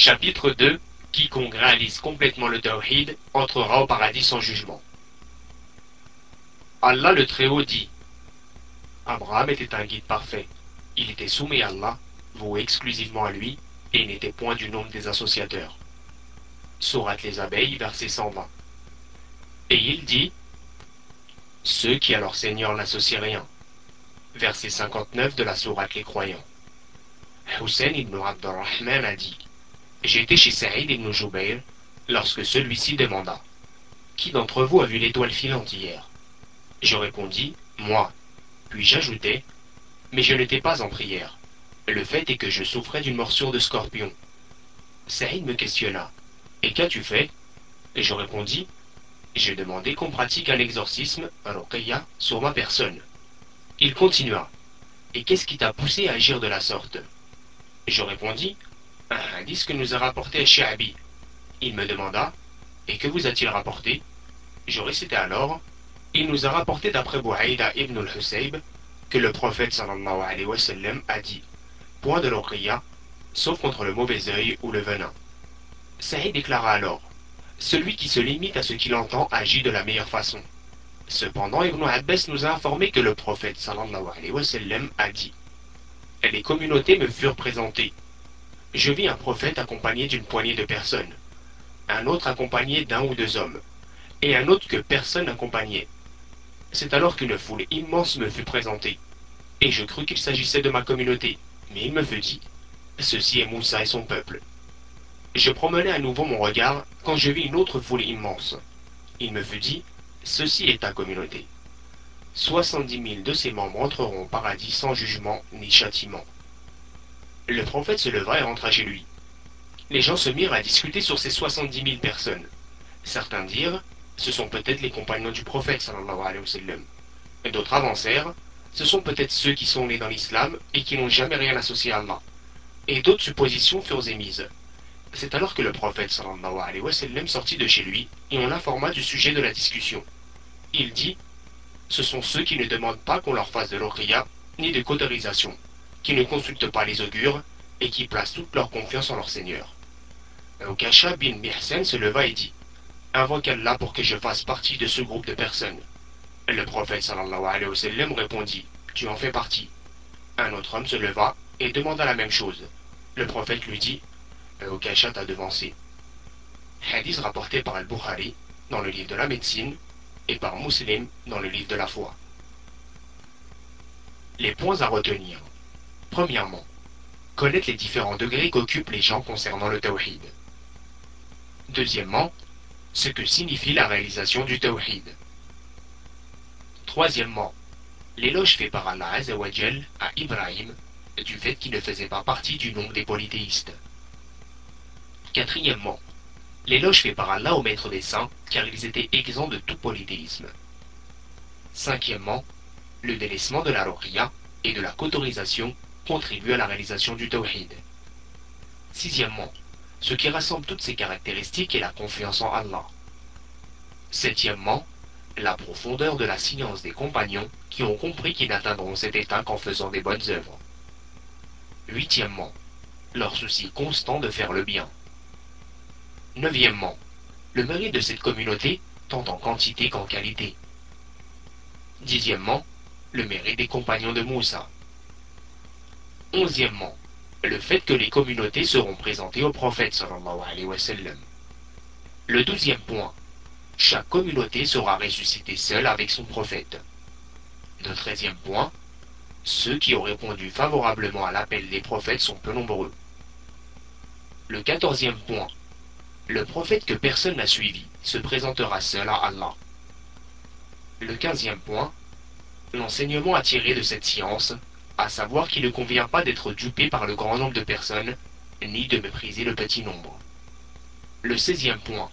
Chapitre 2 Quiconque réalise complètement le tawhid entrera au paradis sans jugement. Allah le Très-Haut dit Abraham était un guide parfait. Il était soumis à Allah, voué exclusivement à lui, et n'était point du nombre des associateurs. Sourate les abeilles, verset 120. Et il dit Ceux qui à leur Seigneur n'associent rien. Verset 59 de la Sourate les croyants. Hussein ibn Abdurrahman a dit J'étais chez Saïd ibn Jubayr lorsque celui-ci demanda Qui d'entre vous a vu l'étoile filante hier? Je répondis Moi. Puis j'ajoutai Mais je n'étais pas en prière. Le fait est que je souffrais d'une morsure de scorpion. Saïd me questionna Et qu'as-tu fait? Je répondis J'ai demandé qu'on pratique un exorcisme, un sur ma personne. Il continua Et qu'est-ce qui t'a poussé à agir de la sorte? Je répondis un hadith que nous a rapporté Shahabi. Il me demanda Et que vous a-t-il rapporté? Je récitai alors Il nous a rapporté d'après Bouhaïda ibn al-Husayb que le prophète sallallahu alayhi wa sallam a dit Point de l'okhriya, sauf contre le mauvais œil ou le venin. Saïd déclara alors Celui qui se limite à ce qu'il entend agit de la meilleure façon. Cependant, Ibn Abbas nous a informé que le prophète sallallahu alayhi wa sallam a dit Les communautés me furent présentées je vis un prophète accompagné d'une poignée de personnes, un autre accompagné d'un ou deux hommes, et un autre que personne n'accompagnait. C'est alors qu'une foule immense me fut présentée, et je crus qu'il s'agissait de ma communauté, mais il me fut dit, Ceci est Moussa et son peuple. Je promenais à nouveau mon regard quand je vis une autre foule immense. Il me fut dit, Ceci est ta communauté. Soixante-dix mille de ses membres entreront au paradis sans jugement ni châtiment. Le prophète se leva et rentra chez lui. Les gens se mirent à discuter sur ces soixante-dix mille personnes. Certains dirent, ce sont peut-être les compagnons du prophète. D'autres avancèrent, ce sont peut-être ceux qui sont nés dans l'islam et qui n'ont jamais rien associé à Allah. Et d'autres suppositions furent émises. C'est alors que le prophète sortit de chez lui et on l'informa du sujet de la discussion. Il dit, ce sont ceux qui ne demandent pas qu'on leur fasse de l'okhriya ni de cauterisation qui ne consultent pas les augures et qui placent toute leur confiance en leur Seigneur. Okasha bin Mihsen se leva et dit Invoque Allah pour que je fasse partie de ce groupe de personnes. Le prophète répondit Tu en fais partie. Un autre homme se leva et demanda la même chose. Le prophète lui dit Okasha t'a devancé. Hadith rapporté par Al-Bukhari dans le livre de la médecine et par Muslim dans le livre de la foi. Les points à retenir. Premièrement, connaître les différents degrés qu'occupent les gens concernant le tawhid. Deuxièmement, ce que signifie la réalisation du tawhid. Troisièmement, l'éloge fait par Allah à Ibrahim du fait qu'il ne faisait pas partie du nombre des polythéistes. Quatrièmement, l'éloge fait par Allah au maître des saints car ils étaient exempts de tout polythéisme. Cinquièmement, le délaissement de la ruqya et de la cotorisation contribue à la réalisation du tawhid. Sixièmement, ce qui rassemble toutes ces caractéristiques est la confiance en Allah. Septièmement, la profondeur de la science des compagnons qui ont compris qu'ils n'atteindront cet état qu'en faisant des bonnes œuvres. Huitièmement, leur souci constant de faire le bien. Neuvièmement, le mérite de cette communauté tant en quantité qu'en qualité. Dixièmement, le mérite des compagnons de Moussa. Onzièmement, le fait que les communautés seront présentées au prophète sallallahu alayhi wa sallam. Le douzième point, chaque communauté sera ressuscitée seule avec son prophète. Le treizième point, ceux qui ont répondu favorablement à l'appel des prophètes sont peu nombreux. Le quatorzième point, le prophète que personne n'a suivi se présentera seul à Allah. Le quinzième point, l'enseignement à tirer de cette science à savoir qu'il ne convient pas d'être dupé par le grand nombre de personnes, ni de mépriser le petit nombre. Le seizième point.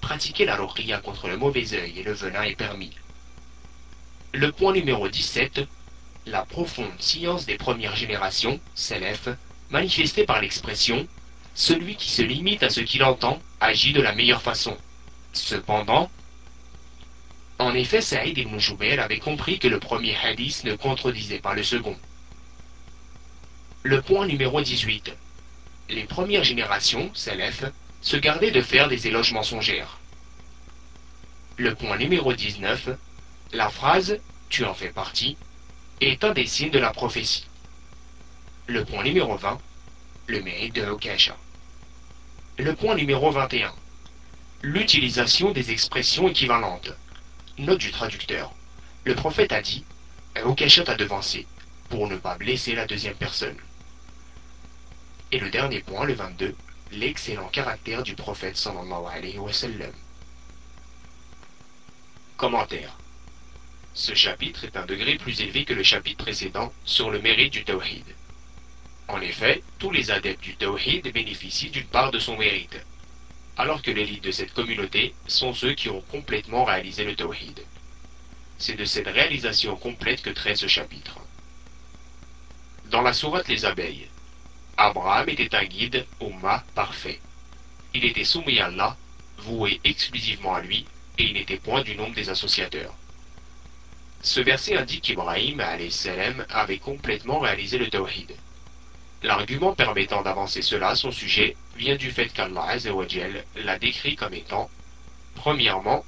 Pratiquer la ruqya contre le mauvais œil et le venin est permis. Le point numéro 17. La profonde science des premières générations, Selef, manifestée par l'expression Celui qui se limite à ce qu'il entend agit de la meilleure façon. Cependant, en effet, Saïd ibn Jubair avait compris que le premier hadith ne contredisait pas le second. Le point numéro 18. Les premières générations, Salaf, se gardaient de faire des éloges mensongères. Le point numéro 19, la phrase Tu en fais partie est un des signes de la prophétie. Le point numéro 20, le mérite de Okasha. Le point numéro 21, l'utilisation des expressions équivalentes. Note du traducteur. Le prophète a dit Okasha t'a devancé, pour ne pas blesser la deuxième personne. Et le dernier point, le 22, l'excellent caractère du prophète sallallahu alayhi. Commentaire. Ce chapitre est un degré plus élevé que le chapitre précédent sur le mérite du tawhid. En effet, tous les adeptes du tawhid bénéficient d'une part de son mérite, alors que l'élite de cette communauté sont ceux qui ont complètement réalisé le tawhid. C'est de cette réalisation complète que traite ce chapitre. Dans la sourate Les abeilles, Abraham était un guide Ummah parfait. Il était soumis à Allah, voué exclusivement à lui, et il n'était point du nombre des associateurs. Ce verset indique qu'Ibrahim avait complètement réalisé le tawhid. L'argument permettant d'avancer cela à son sujet vient du fait qu'Allah l'a décrit comme étant, premièrement,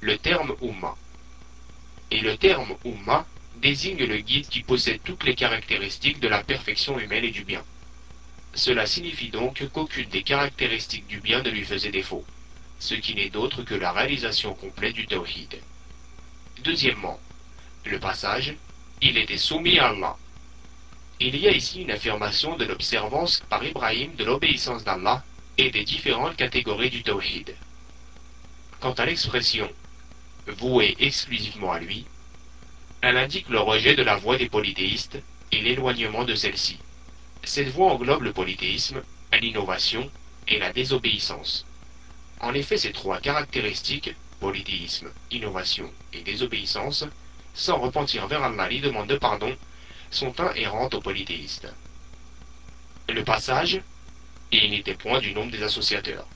le terme Ummah. Et le terme Ummah désigne le guide qui possède toutes les caractéristiques de la perfection humaine et du bien. Cela signifie donc qu'aucune des caractéristiques du bien ne lui faisait défaut, ce qui n'est d'autre que la réalisation complète du tawhid. Deuxièmement, le passage, il était soumis à Allah. Il y a ici une affirmation de l'observance par Ibrahim de l'obéissance d'Allah et des différentes catégories du tawhid. Quant à l'expression vouée exclusivement à lui, elle indique le rejet de la voie des polythéistes et l'éloignement de celle-ci. Cette voie englobe le polythéisme, l'innovation et la désobéissance. En effet, ces trois caractéristiques, polythéisme, innovation et désobéissance, sans repentir vers Allah ni demande de pardon, sont inhérentes aux polythéistes. Le passage, et il n'était point du nombre des associateurs.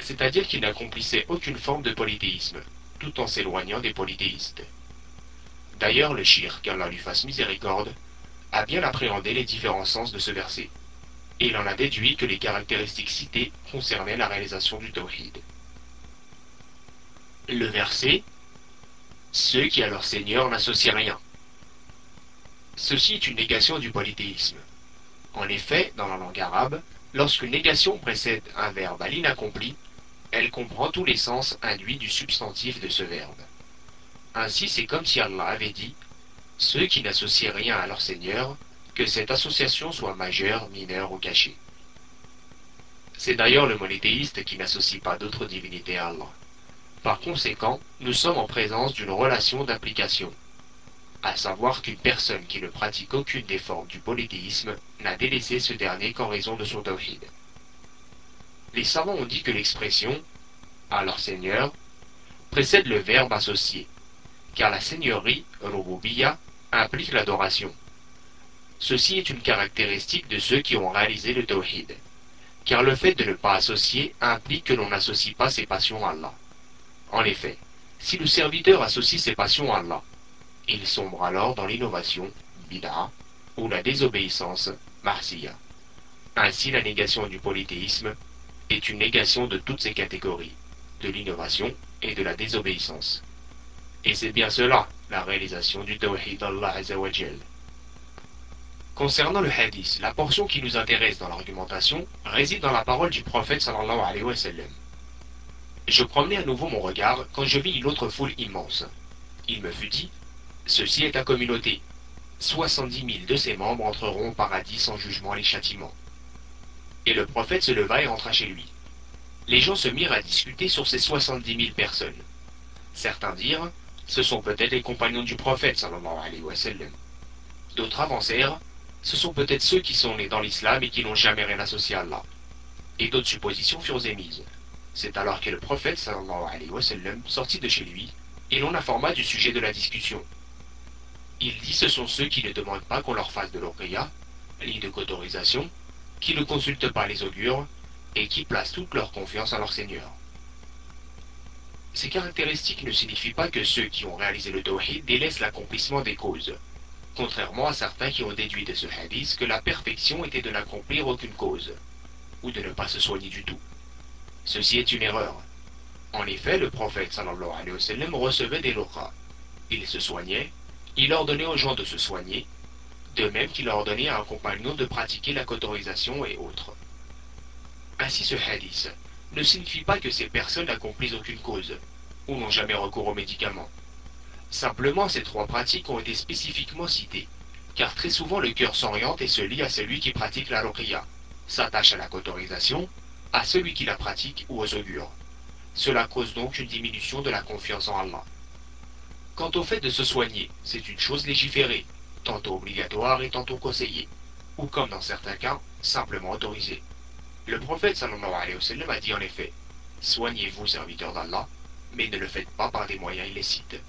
C'est-à-dire qu'il n'accomplissait aucune forme de polythéisme, tout en s'éloignant des polythéistes. D'ailleurs, le shir, qu'Allah lui fasse miséricorde, a bien appréhendé les différents sens de ce verset, et il en a déduit que les caractéristiques citées concernaient la réalisation du tawhid. Le verset ceux qui à leur Seigneur n'associent rien. Ceci est une négation du polythéisme. En effet, dans la langue arabe, lorsqu'une négation précède un verbe à l'inaccompli, elle comprend tous les sens induits du substantif de ce verbe. Ainsi, c'est comme si Allah avait dit ceux qui n'associent rien à leur Seigneur, que cette association soit majeure, mineure ou cachée. C'est d'ailleurs le monothéiste qui n'associe pas d'autres divinités à Allah. Par conséquent, nous sommes en présence d'une relation d'application, à savoir qu'une personne qui ne pratique aucune des formes du polythéisme n'a délaissé ce dernier qu'en raison de son tawhid. Les savants ont dit que l'expression à leur Seigneur précède le verbe associé, car la seigneurie, rububiya, implique l'adoration. Ceci est une caractéristique de ceux qui ont réalisé le tawhid, car le fait de ne pas associer implique que l'on n'associe pas ses passions à Allah. En effet, si le serviteur associe ses passions à Allah, il sombre alors dans l'innovation, bid'a, ou la désobéissance, marsiya. Ainsi, la négation du polythéisme est une négation de toutes ces catégories, de l'innovation et de la désobéissance. Et c'est bien cela, la réalisation du tawhid d'Allah Azzawajal. Concernant le hadith, la portion qui nous intéresse dans l'argumentation réside dans la parole du prophète sallallahu alayhi wa sallam. Je promenais à nouveau mon regard quand je vis une autre foule immense. Il me fut dit Ceci est ta communauté. Soixante-dix mille de ses membres entreront au paradis sans jugement et châtiment. Et le prophète se leva et rentra chez lui. Les gens se mirent à discuter sur ces soixante-dix mille personnes. Certains dirent Ce sont peut-être les compagnons du prophète, sallallahu alayhi wa sallam. D'autres avancèrent Ce sont peut-être ceux qui sont nés dans l'islam et qui n'ont jamais rien associé à Allah. Et d'autres suppositions furent émises. C'est alors que le prophète sallallahu alayhi wa sallam sortit de chez lui et l'on informa du sujet de la discussion. Il dit ce sont ceux qui ne demandent pas qu'on leur fasse de l'oreya, ni de qu'autorisation, qui ne consultent pas les augures et qui placent toute leur confiance en leur Seigneur. Ces caractéristiques ne signifient pas que ceux qui ont réalisé le tawhid délaissent l'accomplissement des causes. contrairement à certains qui ont déduit de ce hadith que la perfection était de n'accomplir aucune cause, ou de ne pas se soigner du tout. Ceci est une erreur. En effet, le prophète sallallahu alayhi wa recevait des loras. Il se soignait, il ordonnait aux gens de se soigner, de même qu'il a ordonné à un compagnon de pratiquer la cotorisation et autres. Ainsi ce hadith ne signifie pas que ces personnes n'accomplissent aucune cause, ou n'ont jamais recours aux médicaments. Simplement ces trois pratiques ont été spécifiquement citées, car très souvent le cœur s'oriente et se lie à celui qui pratique la ruqya, s'attache à la cotorisation, à celui qui la pratique ou aux augures. Cela cause donc une diminution de la confiance en Allah. Quant au fait de se soigner, c'est une chose légiférée, tantôt obligatoire et tantôt conseillée, ou comme dans certains cas, simplement autorisée. Le prophète sallallahu alayhi wa sallam a dit en effet Soignez-vous, serviteurs d'Allah, mais ne le faites pas par des moyens illicites.